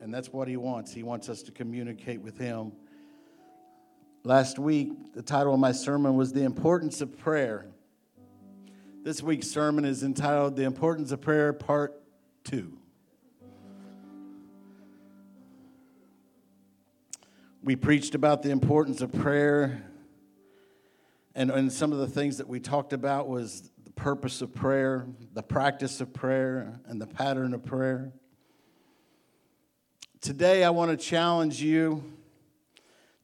And that's what He wants. He wants us to communicate with Him. Last week, the title of my sermon was The Importance of Prayer. This week's sermon is entitled The Importance of Prayer, Part 2. We preached about the importance of prayer, and, and some of the things that we talked about was the purpose of prayer, the practice of prayer, and the pattern of prayer. Today, I want to challenge you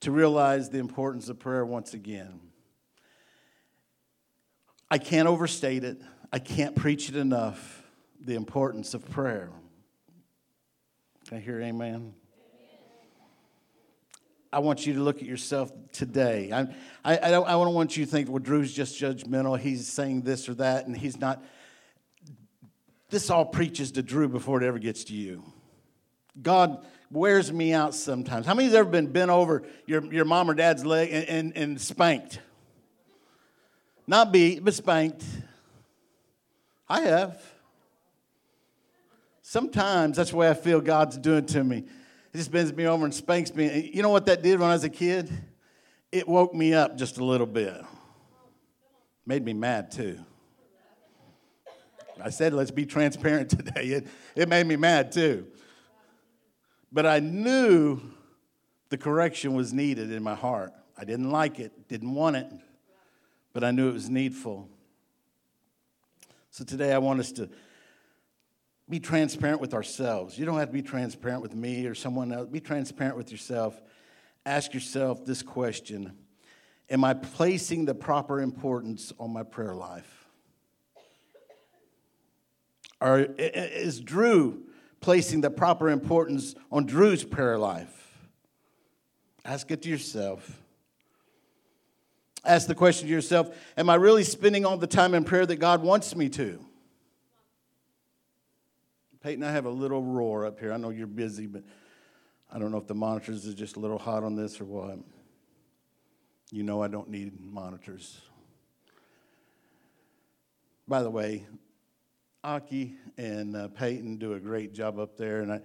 to realize the importance of prayer once again. I can't overstate it, I can't preach it enough the importance of prayer. Can I hear amen? I want you to look at yourself today. I, I, I, don't, I don't want you to think, well, Drew's just judgmental. He's saying this or that, and he's not. This all preaches to Drew before it ever gets to you. God wears me out sometimes. How many has ever been bent over your, your mom or dad's leg and, and, and spanked? Not beat, but spanked. I have. Sometimes that's the way I feel God's doing to me. He just bends me over and spanks me. You know what that did when I was a kid? It woke me up just a little bit. Made me mad too. I said, let's be transparent today. It, it made me mad too. But I knew the correction was needed in my heart. I didn't like it, didn't want it, but I knew it was needful. So today I want us to be transparent with ourselves. You don't have to be transparent with me or someone else. Be transparent with yourself. Ask yourself this question Am I placing the proper importance on my prayer life? Or is Drew placing the proper importance on Drew's prayer life? Ask it to yourself. Ask the question to yourself Am I really spending all the time in prayer that God wants me to? Peyton, I have a little roar up here. I know you're busy, but I don't know if the monitors is just a little hot on this or what. You know I don't need monitors. By the way, Aki and uh, Peyton do a great job up there, and I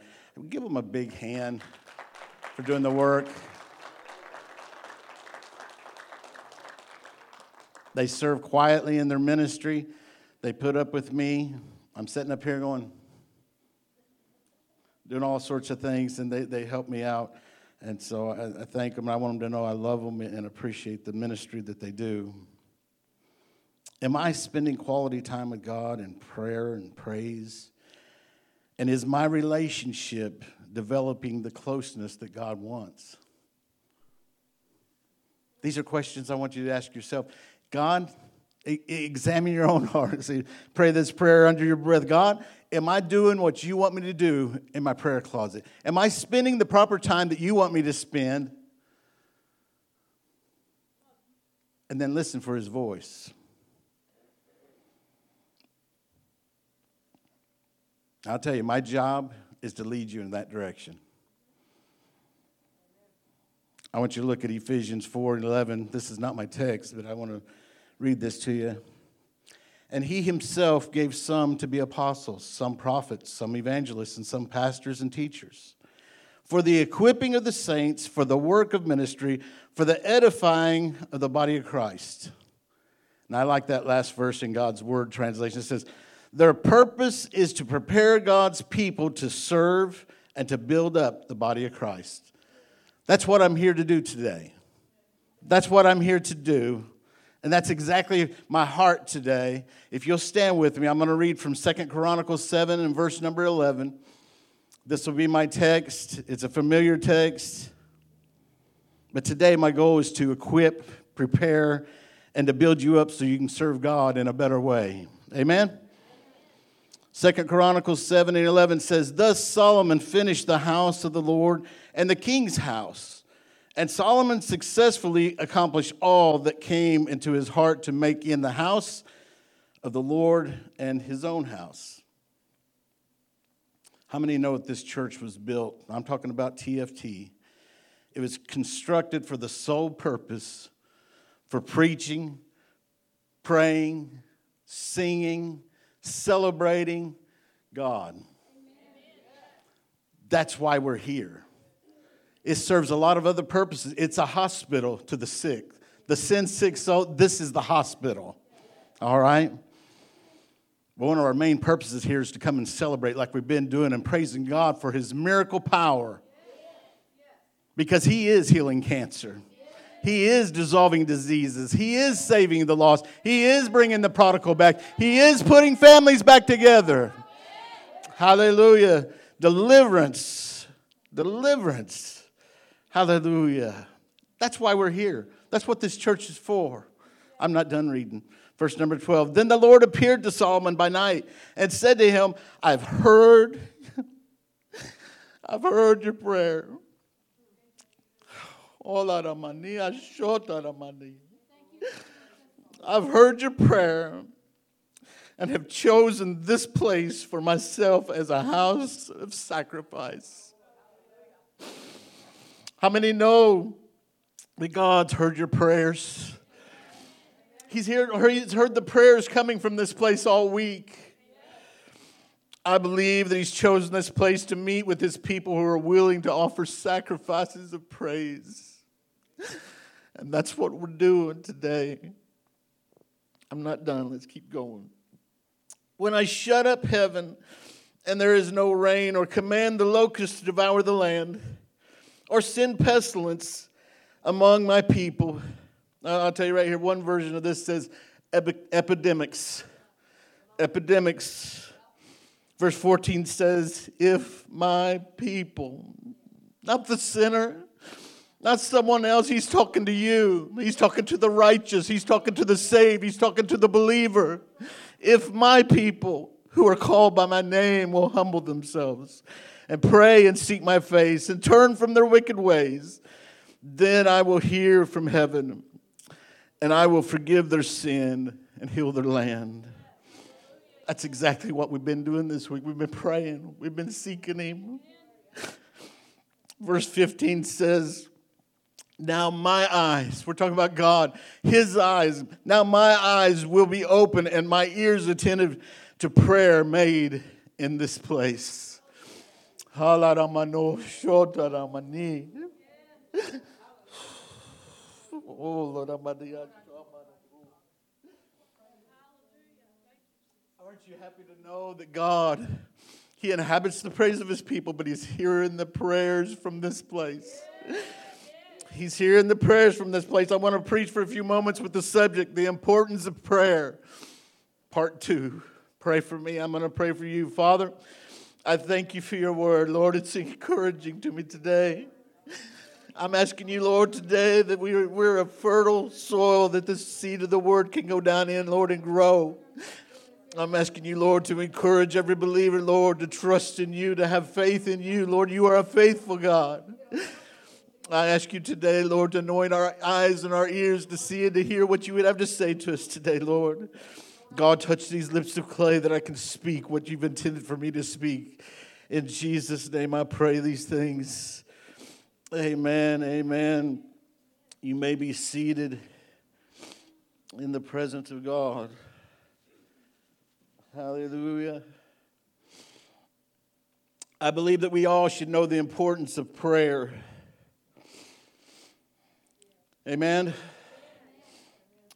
give them a big hand for doing the work. They serve quietly in their ministry. They put up with me. I'm sitting up here going, doing all sorts of things, and they, they help me out. And so I, I thank them. I want them to know I love them and appreciate the ministry that they do. Am I spending quality time with God in prayer and praise? And is my relationship developing the closeness that God wants? These are questions I want you to ask yourself. God, examine your own heart. See, pray this prayer under your breath. God, am I doing what you want me to do in my prayer closet? Am I spending the proper time that you want me to spend? And then listen for his voice. I'll tell you, my job is to lead you in that direction. I want you to look at Ephesians 4 and 11. This is not my text, but I want to read this to you. And he himself gave some to be apostles, some prophets, some evangelists, and some pastors and teachers, for the equipping of the saints, for the work of ministry, for the edifying of the body of Christ. And I like that last verse in God's Word translation. It says, their purpose is to prepare God's people to serve and to build up the body of Christ. That's what I'm here to do today. That's what I'm here to do. And that's exactly my heart today. If you'll stand with me, I'm going to read from Second Chronicles 7 and verse number 11. This will be my text. It's a familiar text. But today, my goal is to equip, prepare, and to build you up so you can serve God in a better way. Amen? Second Chronicles 7 and 11 says, Thus Solomon finished the house of the Lord and the king's house. And Solomon successfully accomplished all that came into his heart to make in the house of the Lord and his own house. How many know that this church was built? I'm talking about TFT. It was constructed for the sole purpose for preaching, praying, singing, celebrating God. That's why we're here. It serves a lot of other purposes. It's a hospital to the sick. The sin sick soul, this is the hospital. All right? But one of our main purposes here is to come and celebrate like we've been doing and praising God for his miracle power. Because he is healing cancer. He is dissolving diseases. He is saving the lost. He is bringing the prodigal back. He is putting families back together. Hallelujah. Deliverance. Deliverance. Hallelujah. That's why we're here. That's what this church is for. I'm not done reading. Verse number 12. Then the Lord appeared to Solomon by night and said to him, I've heard, I've heard your prayer. I've heard your prayer and have chosen this place for myself as a house of sacrifice. How many know that God's heard your prayers? He's, here, he's heard the prayers coming from this place all week. I believe that He's chosen this place to meet with His people who are willing to offer sacrifices of praise. And that's what we're doing today. I'm not done. Let's keep going. When I shut up heaven and there is no rain, or command the locusts to devour the land, or send pestilence among my people, I'll tell you right here, one version of this says epidemics. Epidemics. Verse 14 says, If my people, not the sinner, not someone else, he's talking to you. He's talking to the righteous. He's talking to the saved. He's talking to the believer. If my people who are called by my name will humble themselves and pray and seek my face and turn from their wicked ways, then I will hear from heaven and I will forgive their sin and heal their land. That's exactly what we've been doing this week. We've been praying, we've been seeking Him. Verse 15 says, Now my eyes, we're talking about God, His eyes, now my eyes will be open and my ears attentive to prayer made in this place. Oh, Lord, Aren't you happy to know that God, He inhabits the praise of His people, but He's hearing the prayers from this place? He's hearing the prayers from this place. I want to preach for a few moments with the subject, the importance of prayer. Part two. Pray for me. I'm going to pray for you. Father, I thank you for your word. Lord, it's encouraging to me today. I'm asking you, Lord, today that we're, we're a fertile soil that the seed of the word can go down in, Lord, and grow. I'm asking you, Lord, to encourage every believer, Lord, to trust in you, to have faith in you. Lord, you are a faithful God. I ask you today, Lord, to anoint our eyes and our ears to see and to hear what you would have to say to us today, Lord. God, touch these lips of clay that I can speak what you've intended for me to speak. In Jesus' name, I pray these things. Amen. Amen. You may be seated in the presence of God. Hallelujah. I believe that we all should know the importance of prayer. Amen.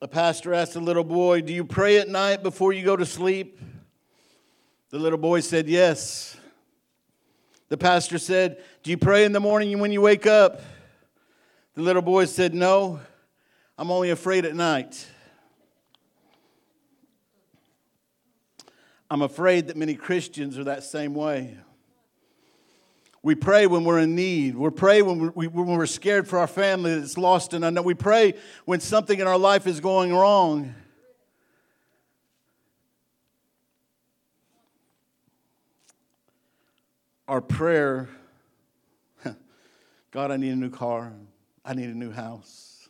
A pastor asked a little boy, Do you pray at night before you go to sleep? The little boy said, Yes. The pastor said, Do you pray in the morning when you wake up? The little boy said, No, I'm only afraid at night. I'm afraid that many Christians are that same way. We pray when we're in need. We pray when we're, when we're scared for our family that's lost and unknown. We pray when something in our life is going wrong. our prayer God, I need a new car. I need a new house.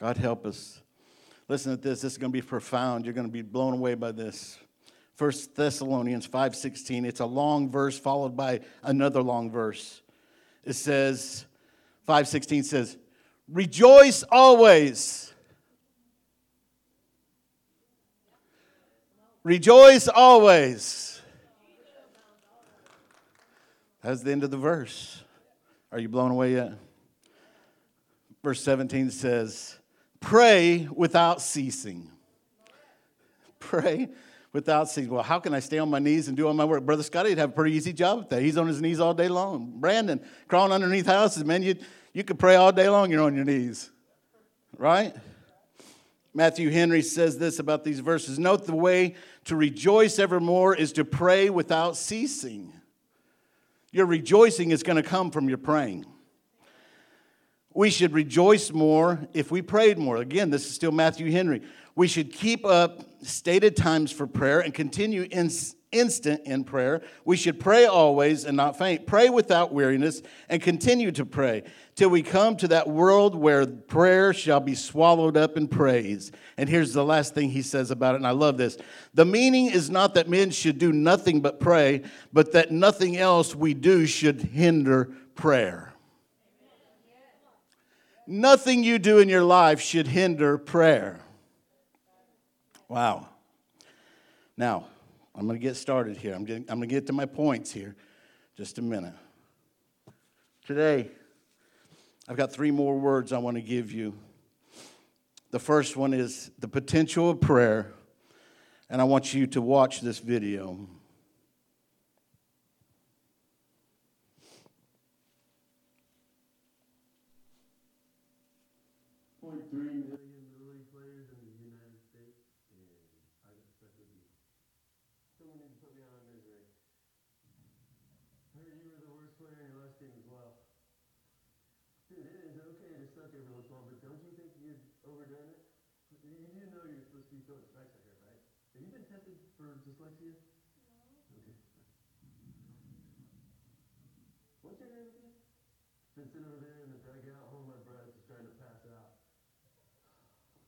God, help us. Listen to this. This is going to be profound. You're going to be blown away by this. 1 Thessalonians 5:16. It's a long verse followed by another long verse. It says 5:16 says, "Rejoice always." Rejoice always. That's the end of the verse. Are you blown away yet? Verse 17 says, Pray without ceasing. Pray without saying, Well, how can I stay on my knees and do all my work? Brother Scotty'd have a pretty easy job with that. He's on his knees all day long. Brandon, crawling underneath houses, man, you, you could pray all day long, you're on your knees. Right? Matthew Henry says this about these verses Note the way to rejoice evermore is to pray without ceasing. Your rejoicing is going to come from your praying. We should rejoice more if we prayed more. Again, this is still Matthew Henry. We should keep up stated times for prayer and continue in instant in prayer. We should pray always and not faint. Pray without weariness and continue to pray till we come to that world where prayer shall be swallowed up in praise. And here's the last thing he says about it, and I love this. The meaning is not that men should do nothing but pray, but that nothing else we do should hinder prayer. Nothing you do in your life should hinder prayer. Wow. Now, I'm going to get started here. I'm, getting, I'm going to get to my points here just a minute. Today, I've got three more words I want to give you. The first one is the potential of prayer, and I want you to watch this video. Point three million little league players in the United States, and I expect it to be. Someone needs to put me on a misery. I heard you were the worst player in your last game as well. Dude, it is okay to suck every once in a while, but don't you think you've overdone it? You do know you're supposed to be throwing strikes out here, right? Have you been tested for dyslexia? No. Okay. What's your name again? Sitting over there in the dugout, holding my breath, just trying to pass out.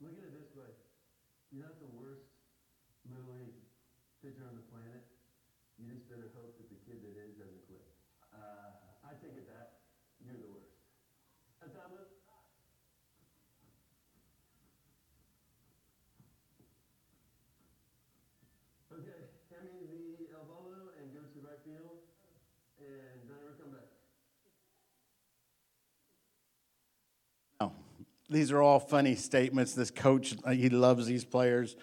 Look at it this way. You're not the worst little league pitcher on the planet. You just better hope that the kid that is doesn't quit. Uh, I take it that you're the worst. That's how it Okay, hand me the El Bolo and go to right field and don't ever come back. these are all funny statements. This coach, uh, he loves these players,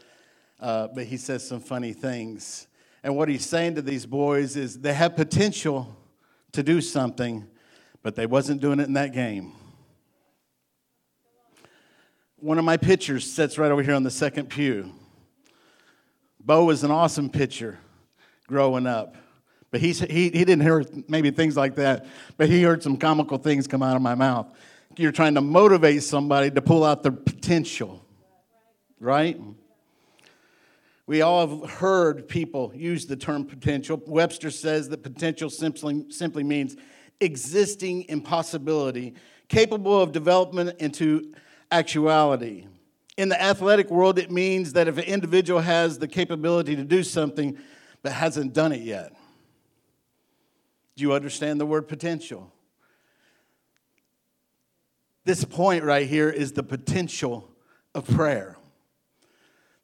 uh, but he says some funny things. And what he's saying to these boys is they have potential to do something, but they wasn't doing it in that game. One of my pitchers sits right over here on the second pew. Bo was an awesome pitcher growing up. But he, he, he didn't hear maybe things like that, but he heard some comical things come out of my mouth you're trying to motivate somebody to pull out their potential, right? We all have heard people use the term potential. Webster says that potential simply, simply means existing impossibility, capable of development into actuality. In the athletic world, it means that if an individual has the capability to do something but hasn't done it yet. Do you understand the word potential? This point right here is the potential of prayer.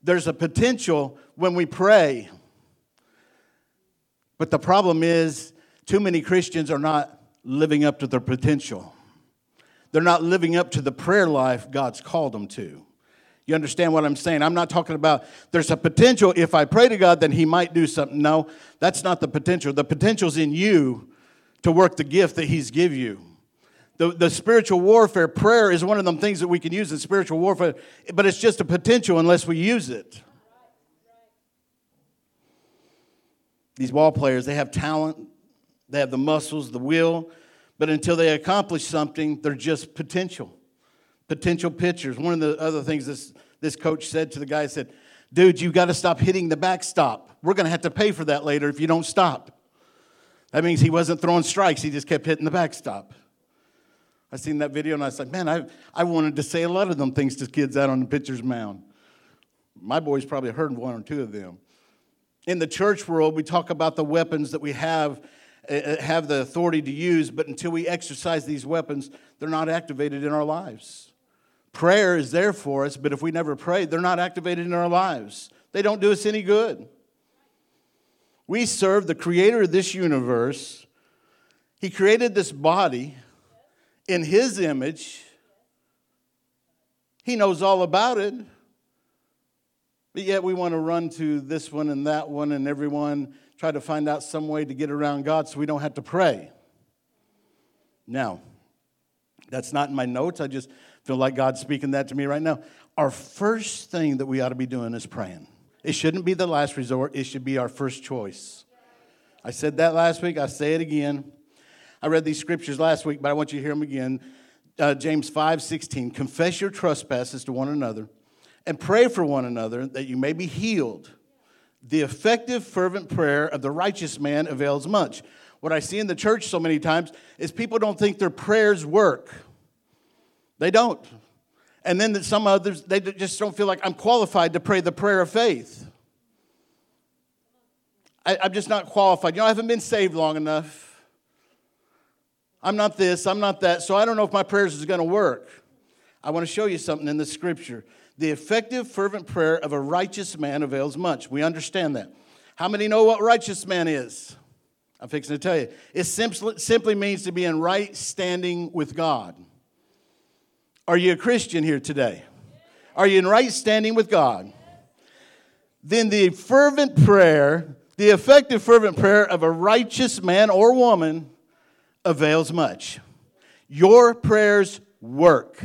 There's a potential when we pray, but the problem is too many Christians are not living up to their potential. They're not living up to the prayer life God's called them to. You understand what I'm saying? I'm not talking about there's a potential if I pray to God, then He might do something. No, that's not the potential. The potential's in you to work the gift that He's give you the, the spiritual warfare, prayer is one of them things that we can use in spiritual warfare, but it's just a potential unless we use it. These ball players, they have talent, they have the muscles, the will, but until they accomplish something, they're just potential. Potential pitchers. One of the other things this, this coach said to the guy said, Dude, you've got to stop hitting the backstop. We're going to have to pay for that later if you don't stop. That means he wasn't throwing strikes, he just kept hitting the backstop. I seen that video and I was like, man, I, I wanted to say a lot of them things to kids out on the pitcher's mound. My boys probably heard one or two of them. In the church world, we talk about the weapons that we have uh, have the authority to use, but until we exercise these weapons, they're not activated in our lives. Prayer is there for us, but if we never pray, they're not activated in our lives. They don't do us any good. We serve the creator of this universe He created this body in His image. He knows all about it. But yet we want to run to this one and that one and everyone, try to find out some way to get around God so we don't have to pray. Now, that's not in my notes. I just feel like God's speaking that to me right now. Our first thing that we ought to be doing is praying. It shouldn't be the last resort, it should be our first choice. I said that last week, I say it again. I read these scriptures last week, but I want you to hear them again. Uh, James 5 16. Confess your trespasses to one another and pray for one another that you may be healed. The effective, fervent prayer of the righteous man avails much. What I see in the church so many times is people don't think their prayers work. They don't. And then that some others, they just don't feel like I'm qualified to pray the prayer of faith. I, am just not qualified. You know, I haven't been saved long enough. I'm not this, I'm not that, so I don't know if my prayers is going to work. I want to show you something in the scripture. The effective, fervent prayer of a righteous man avails much. We understand that. How many know what righteous man is? I'm fixing to tell you. It simply, simply means to be in right standing with God. Are you a Christian here today? Are you in right standing with God? Then the fervent prayer, the effective, fervent prayer of a righteous man or woman avails much. Your prayers work.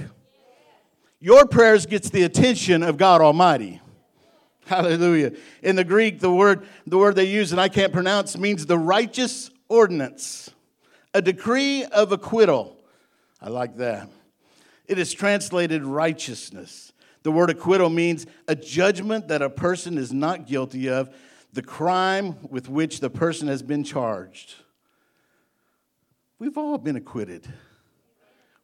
Your prayers gets the attention of God Almighty. Hallelujah. In the Greek, the word, the word they use and I can't pronounce means the righteous ordinance, a decree of acquittal. I like that. It is translated righteousness. The word acquittal means a judgment that a person is not guilty of the crime with which the person has been charged. We've all been acquitted.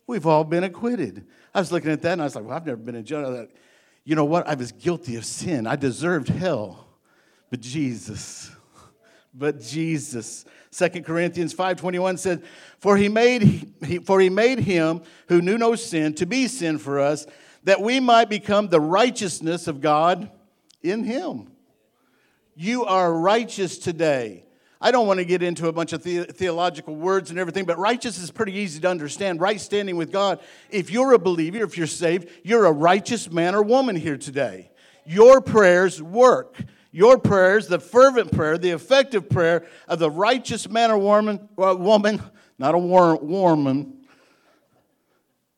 We've all been acquitted. I was looking at that and I was like, well, I've never been in jail. You know what? I was guilty of sin. I deserved hell. But Jesus, but Jesus. 2 Corinthians 5.21 said, for he, made, for he made him who knew no sin to be sin for us, that we might become the righteousness of God in him. You are righteous today. I don't want to get into a bunch of the- theological words and everything, but righteous is pretty easy to understand. Right standing with God. If you're a believer, if you're saved, you're a righteous man or woman here today. Your prayers work. Your prayers, the fervent prayer, the effective prayer of the righteous man or woman, uh, woman not a war- woman,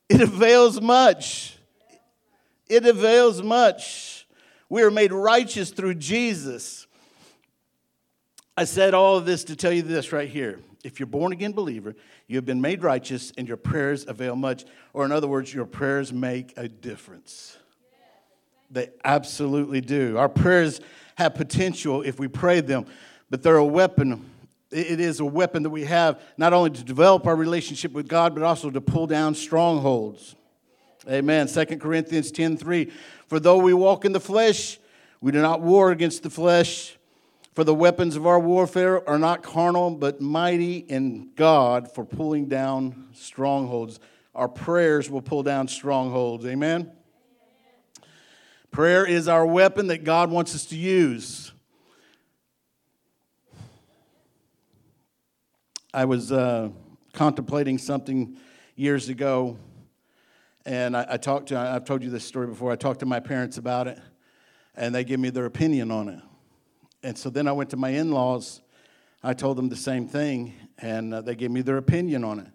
it avails much. It avails much. We are made righteous through Jesus. I said all of this to tell you this right here. If you're born again believer, you have been made righteous and your prayers avail much. Or, in other words, your prayers make a difference. They absolutely do. Our prayers have potential if we pray them, but they're a weapon. It is a weapon that we have not only to develop our relationship with God, but also to pull down strongholds. Amen. 2 Corinthians 10 3. For though we walk in the flesh, we do not war against the flesh for the weapons of our warfare are not carnal, but mighty in God for pulling down strongholds. Our prayers will pull down strongholds. Amen? Amen? Prayer is our weapon that God wants us to use. I was uh, contemplating something years ago, and I, I talked to, I've told you this story before, I talked to my parents about it, and they gave me their opinion on it. And so then I went to my in laws. I told them the same thing, and uh, they gave me their opinion on it.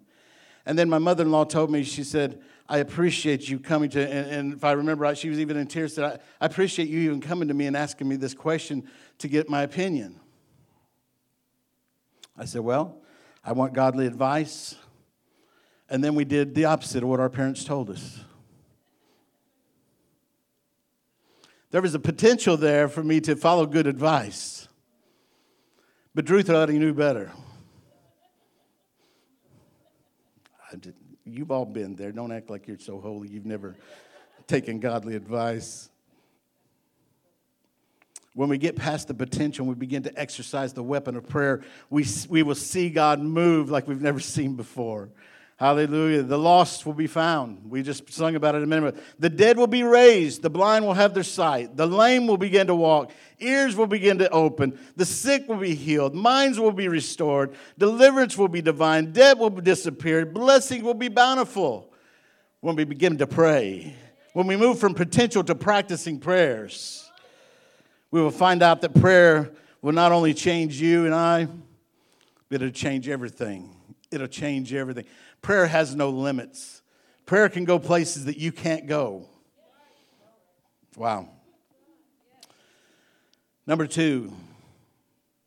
And then my mother in law told me, she said, I appreciate you coming to, and, and, if I remember right, she was even in tears, said, I, I appreciate you even coming to me and asking me this question to get my opinion. I said, Well, I want godly advice. And then we did the opposite of what our parents told us. There was a potential there for me to follow good advice. But Drew thought he knew better. You've all been there. Don't act like you're so holy. You've never taken godly advice. When we get past the potential, and we begin to exercise the weapon of prayer, we, we will see God move like we've never seen before. Hallelujah. The lost will be found. We just sung about it a minute ago. The dead will be raised. The blind will have their sight. The lame will begin to walk. Ears will begin to open. The sick will be healed. Minds will be restored. Deliverance will be divine. Debt will disappear. Blessing will be bountiful when we begin to pray. When we move from potential to practicing prayers, we will find out that prayer will not only change you and I, but it'll change everything. It'll change everything. Prayer has no limits. Prayer can go places that you can't go. Wow. Number two,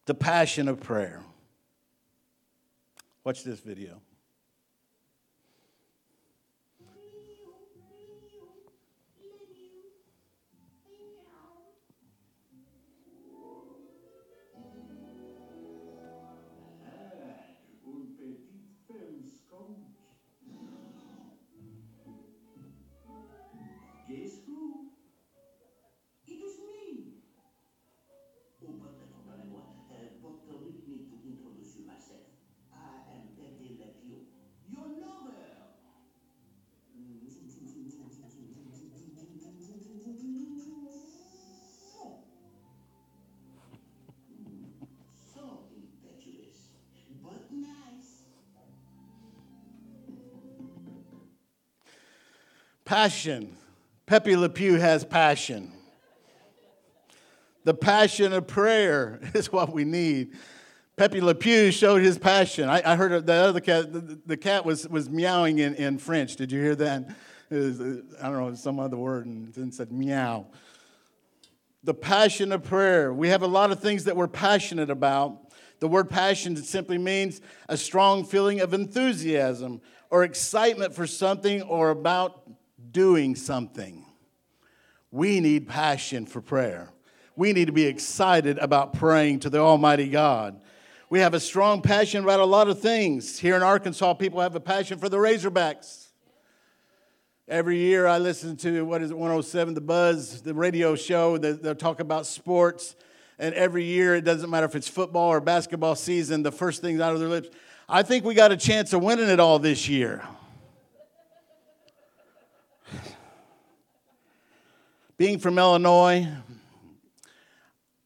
the passion of prayer. Watch this video. Passion. Pepe Le Pew has passion. The passion of prayer is what we need. Pepe Le Pew showed his passion. I, I heard the other cat, the, the, cat was, was meowing in, in French. Did you hear that? Was, uh, I don't know, some other word, and then said meow. The passion of prayer. We have a lot of things that we're passionate about. The word passion simply means a strong feeling of enthusiasm or excitement for something or about doing something. We need passion for prayer. We need to be excited about praying to the Almighty God. We have a strong passion about a lot of things. Here in Arkansas, people have a passion for the Razorbacks. Every year I listen to, what is it, 107, The Buzz, the radio show. They, they'll talk about sports. And every year, it doesn't matter if it's football or basketball season, the first things out of their lips, I think we got a chance of winning it all this year. Being from Illinois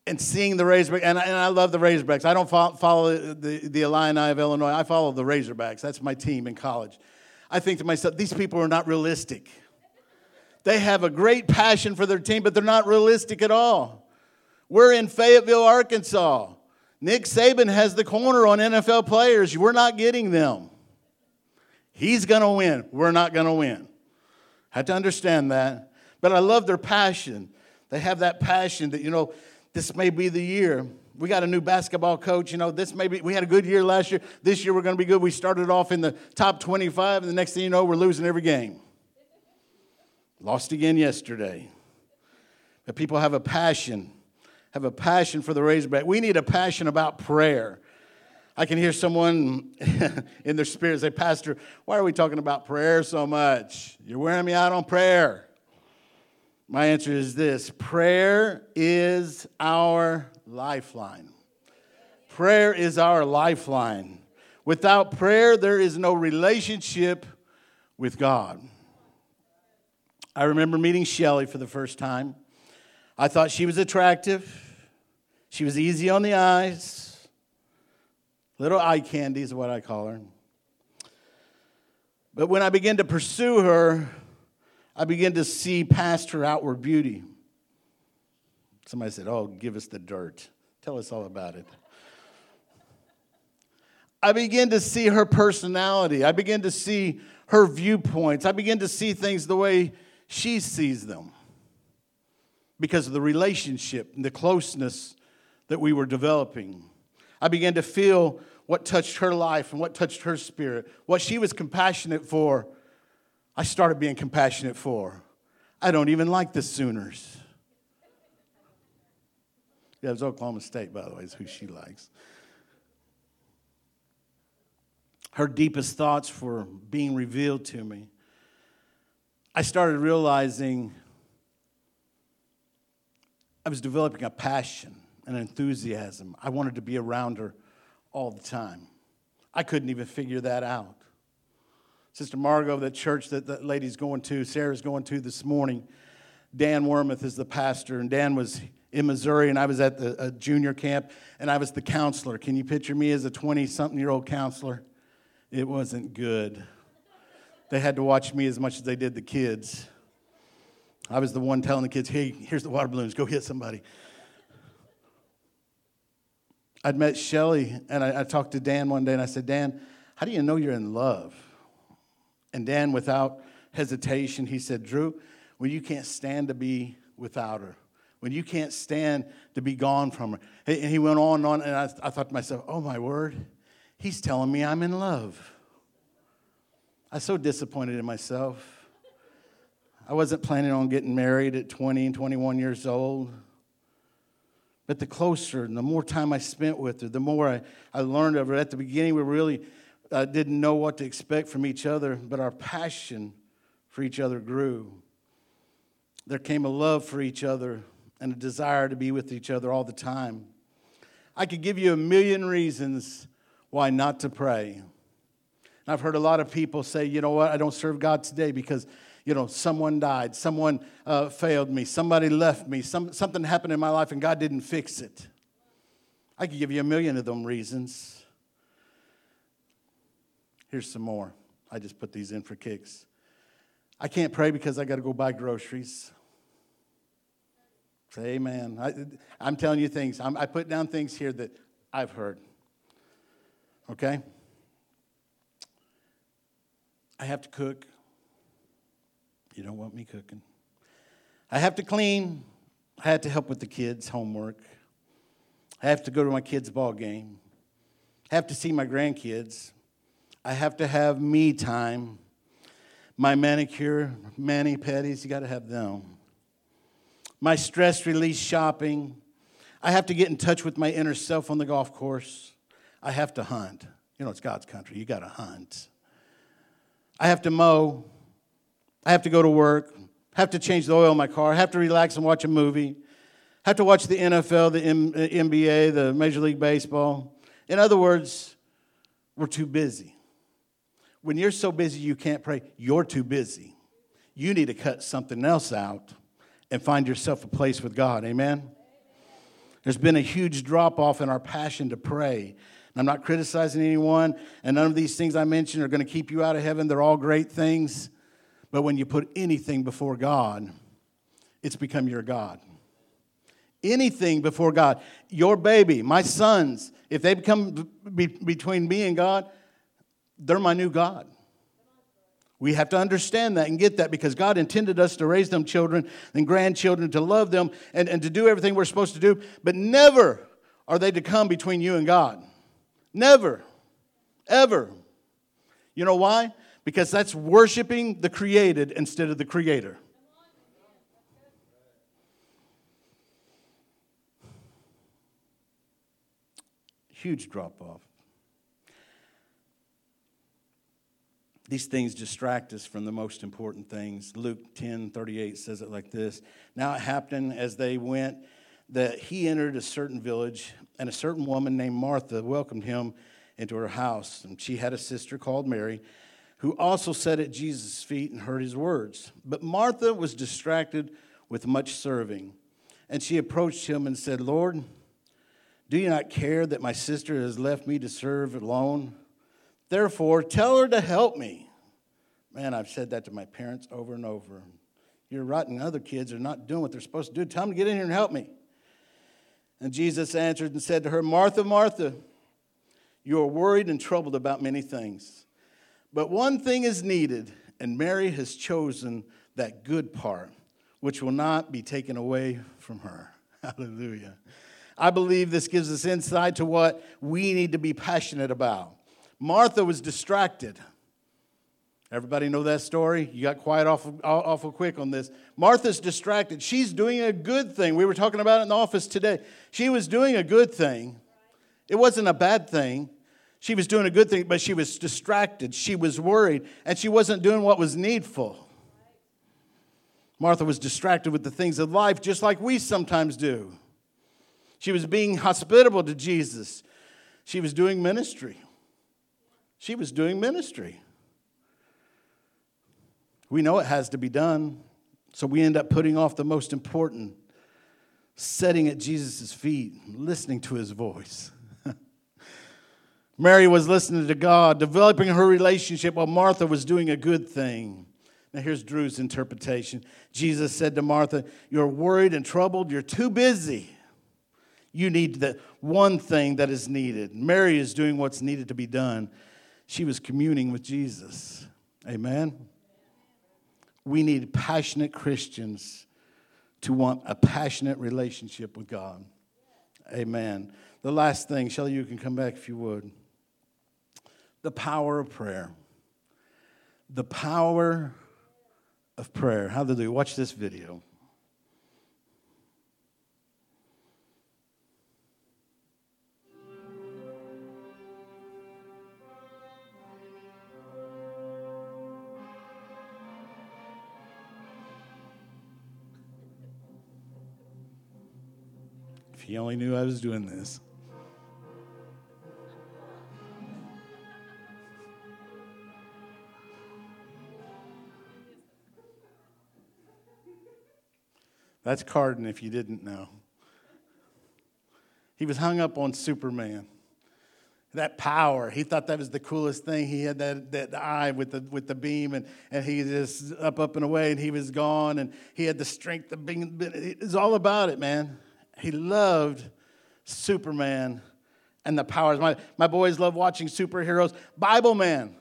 and seeing the Razorbacks, and, and I love the Razorbacks. I don't follow, follow the, the Illini of Illinois, I follow the Razorbacks. That's my team in college. I think to myself, these people are not realistic. They have a great passion for their team, but they're not realistic at all. We're in Fayetteville, Arkansas. Nick Saban has the corner on NFL players. We're not getting them. He's going to win. We're not going to win. Had to understand that. But I love their passion. They have that passion that, you know, this may be the year. We got a new basketball coach. You know, this may be, we had a good year last year. This year we're going to be good. We started off in the top 25, and the next thing you know, we're losing every game. Lost again yesterday. But people have a passion, have a passion for the Razorback. We need a passion about prayer. I can hear someone in their spirit say, Pastor, why are we talking about prayer so much? You're wearing me out on prayer. My answer is this prayer is our lifeline. Prayer is our lifeline. Without prayer, there is no relationship with God. I remember meeting Shelly for the first time. I thought she was attractive. She was easy on the eyes. Little eye candy is what I call her. But when I began to pursue her, I began to see past her outward beauty. Somebody said, Oh, give us the dirt. Tell us all about it. I began to see her personality. I began to see her viewpoints. I began to see things the way she sees them because of the relationship and the closeness that we were developing. I began to feel what touched her life and what touched her spirit, what she was compassionate for I started being compassionate for. I don't even like the Sooners. Yeah, it was Oklahoma State, by the way, is who she likes. Her deepest thoughts were being revealed to me. I started realizing I was developing a passion, an enthusiasm. I wanted to be around her all the time. I couldn't even figure that out. Sister Margot, that church that that lady's going to, Sarah's going to this morning. Dan Wormuth is the pastor, and Dan was in Missouri, and I was at the junior camp, and I was the counselor. Can you picture me as a 20 something year old counselor? It wasn't good. They had to watch me as much as they did the kids. I was the one telling the kids, hey, here's the water balloons, go hit somebody. I'd met Shelly, and I, I talked to Dan one day, and I said, Dan, how do you know you're in love? And Dan, without hesitation, he said, Drew, when you can't stand to be without her, when you can't stand to be gone from her. And he went on and on, and I, I thought to myself, oh my word, he's telling me I'm in love. I was so disappointed in myself. I wasn't planning on getting married at 20 and 21 years old. But the closer and the more time I spent with her, the more I, I learned of her. At the beginning, we were really uh, didn't know what to expect from each other, but our passion for each other grew. There came a love for each other and a desire to be with each other all the time. I could give you a million reasons why not to pray. I've heard a lot of people say, you know what, I don't serve God today because you know, someone died, someone uh, failed me, somebody left me, some, something happened in my life and God didn't fix it. I could give you a million of them reasons. Here's some more. I just put these in for kicks. I can't pray because I got to go buy groceries. Say amen. I, am telling you things. I'm, I put down things here that I've heard. Okay? I have to cook. You don't want me cooking. I have to clean. I have to help with the kids' homework. I have to go to my kids' ball game. I have to see my grandkids. I have to have me time. My manicure, mani pedis, you got to have them. My stress release shopping. I have to get in touch with my inner self on the golf course. I have to hunt. You know, it's God's country. You got to hunt. I have to mow. I have to go to work, I have to change the oil in my car, I have to relax and watch a movie, I have to watch the NFL, the NBA, uh, the Major League Baseball. In other words, we're too busy. When you're so busy you can't pray, you're too busy. You need to cut something else out and find yourself a place with God. Amen? There's been a huge drop off in our passion to pray. I'm not criticizing anyone, and none of these things I mentioned are going to keep you out of heaven. They're all great things. But when you put anything before God, it's become your God. Anything before God. Your baby, my sons, if they become be, between me and God, they're my new God. We have to understand that and get that because God intended us to raise them children and grandchildren, to love them and, and to do everything we're supposed to do, but never are they to come between you and God. Never. Ever. You know why? because that's worshiping the created instead of the creator. Huge drop off. These things distract us from the most important things. Luke 10 38 says it like this Now it happened as they went that he entered a certain village, and a certain woman named Martha welcomed him into her house. And she had a sister called Mary who also sat at Jesus' feet and heard his words. But Martha was distracted with much serving. And she approached him and said, Lord, do you not care that my sister has left me to serve alone? Therefore, tell her to help me. Man, I've said that to my parents over and over. You're right, and other kids are not doing what they're supposed to do. Tell them to get in here and help me. And Jesus answered and said to her, Martha, Martha, you are worried and troubled about many things. But one thing is needed, and Mary has chosen that good part, which will not be taken away from her. Hallelujah. I believe this gives us insight to what we need to be passionate about. Martha was distracted. Everybody know that story? You got quiet awful, awful quick on this. Martha's distracted. She's doing a good thing. We were talking about it in the office today. She was doing a good thing. It wasn't a bad thing. She was doing a good thing, but she was distracted. She was worried, and she wasn't doing what was needful. Martha was distracted with the things of life, just like we sometimes do. She was being hospitable to Jesus. She was doing ministry. She was doing ministry. We know it has to be done, so we end up putting off the most important, sitting at Jesus' feet, listening to his voice. Mary was listening to God, developing her relationship while Martha was doing a good thing. Now, here's Drew's interpretation. Jesus said to Martha, You're worried and troubled, you're too busy. You need the one thing that is needed. Mary is doing what's needed to be done. She was communing with Jesus. Amen. We need passionate Christians to want a passionate relationship with God. Amen. The last thing, Shelley, you can come back if you would the power of prayer. The power of prayer. Hallelujah. Watch this video. He only knew I was doing this. That's Carden, if you didn't know. He was hung up on Superman. That power. He thought that was the coolest thing. He had that, that eye with the, with the beam, and, and he just up, up, and away, and he was gone, and he had the strength of being. It's all about it, man. He loved Superman and the powers. My, my boys love watching superheroes. Bibleman.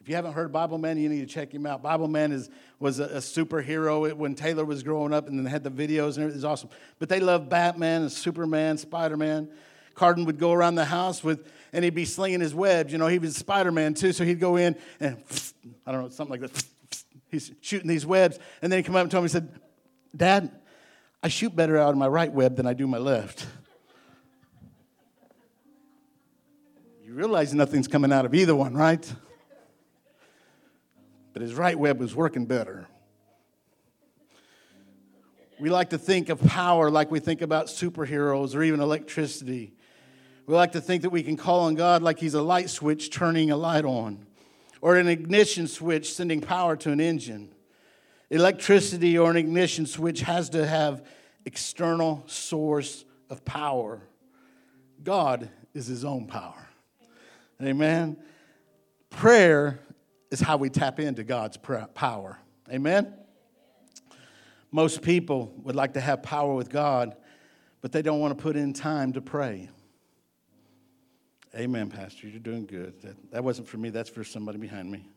If you haven't heard Bibleman, you need to check him out. Bibleman is, was a, a superhero when Taylor was growing up and then had the videos and everything. awesome. But they love Batman and Superman, Spider Man. Carden would go around the house with, and he'd be slinging his webs. You know, he was Spider Man too, so he'd go in and, I don't know, something like this. He's shooting these webs. And then he come up and told me, he said, Dad, I shoot better out of my right web than I do my left. You realize nothing's coming out of either one, right? but his right web was working better. We like to think of power like we think about superheroes or even electricity. We like to think that we can call on God like He's a light switch turning a light on, or an ignition switch sending power to an engine. Electricity or an ignition switch has to have external source of power. God is His own power. Amen. Prayer is how we tap into God's power. Amen? Most people would like to have power with God, but they don't want to put in time to pray. Amen, Pastor. You're doing good. That, that wasn't for me, that's for somebody behind me.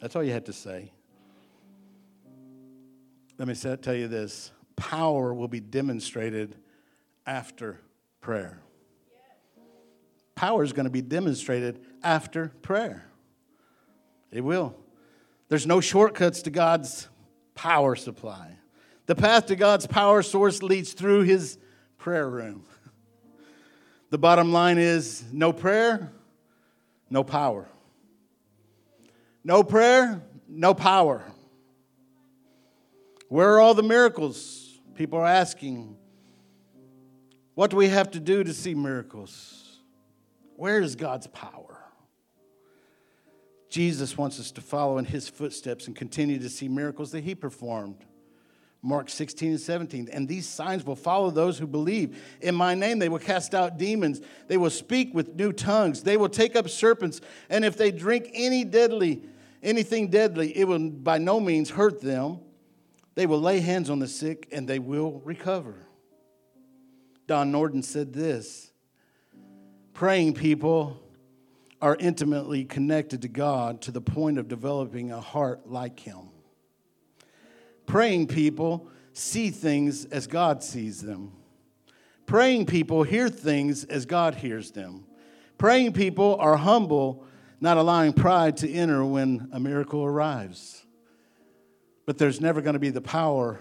That's all you had to say. Let me tell you this power will be demonstrated after prayer. Power is going to be demonstrated after prayer. It will. There's no shortcuts to God's power supply. The path to God's power source leads through his prayer room. The bottom line is no prayer, no power. No prayer, no power. Where are all the miracles? People are asking. What do we have to do to see miracles? Where is God's power? Jesus wants us to follow in his footsteps and continue to see miracles that he performed. Mark 16 and 17. And these signs will follow those who believe. In my name, they will cast out demons. They will speak with new tongues. They will take up serpents. And if they drink any deadly, anything deadly, it will by no means hurt them. They will lay hands on the sick and they will recover. Don Norden said this praying people are intimately connected to God to the point of developing a heart like Him. Praying people see things as God sees them. Praying people hear things as God hears them. Praying people are humble, not allowing pride to enter when a miracle arrives. But there's never going to be the power,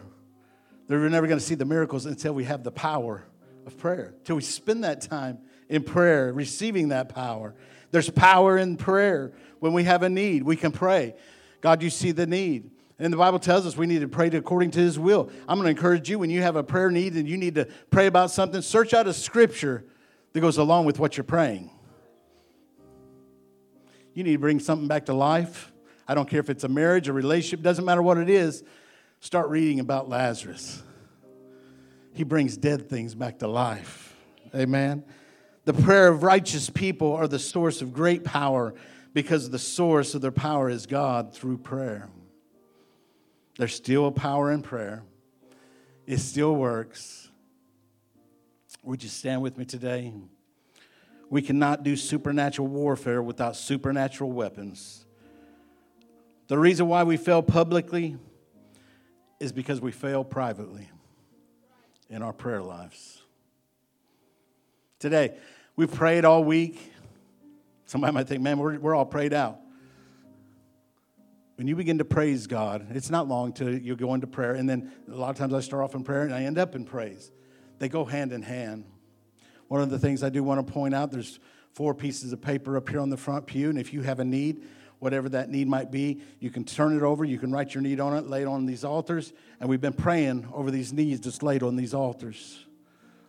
they're never going to see the miracles until we have the power of prayer, until we spend that time in prayer, receiving that power. There's power in prayer. When we have a need, we can pray. God, you see the need. And the Bible tells us we need to pray according to His will. I'm going to encourage you when you have a prayer need and you need to pray about something, search out a scripture that goes along with what you're praying. You need to bring something back to life. I don't care if it's a marriage, a relationship, doesn't matter what it is. Start reading about Lazarus. He brings dead things back to life. Amen. The prayer of righteous people are the source of great power because the source of their power is God through prayer. There's still a power in prayer, it still works. Would you stand with me today? We cannot do supernatural warfare without supernatural weapons. The reason why we fail publicly is because we fail privately in our prayer lives. Today, we've prayed all week. Somebody might think, man, we're, we're all prayed out. When you begin to praise God, it's not long till you go into prayer. And then a lot of times I start off in prayer and I end up in praise. They go hand in hand. One of the things I do want to point out there's four pieces of paper up here on the front pew. And if you have a need, whatever that need might be. You can turn it over, you can write your need on it, lay it on these altars. And we've been praying over these needs that's laid on these altars.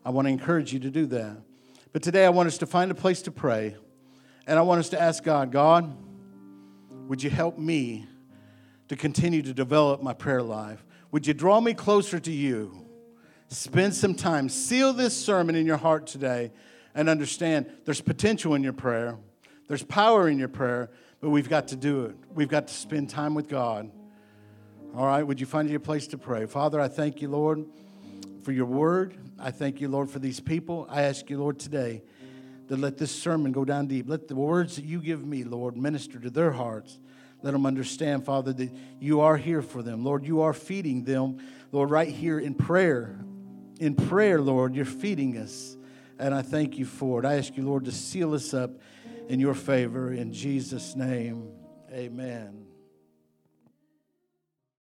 I want to encourage you to do that. But today I want us to find a place to pray. And I want us to ask God, God, would you help me to continue to develop my prayer life? Would you draw me closer to you? Spend some time, seal this sermon in your heart today, and understand there's potential in your prayer, there's power in your prayer, but we've got to do it. We've got to spend time with God. All right, would you find you a place to pray? Father, I thank you, Lord, for your word. I thank you, Lord, for these people. I ask you, Lord, today to let this sermon go down deep. Let the words that you give me, Lord, minister to their hearts. Let them understand, Father, that you are here for them. Lord, you are feeding them, Lord, right here in prayer. In prayer, Lord, you're feeding us. And I thank you for it. I ask you, Lord, to seal us up in your favor. In Jesus' name, amen.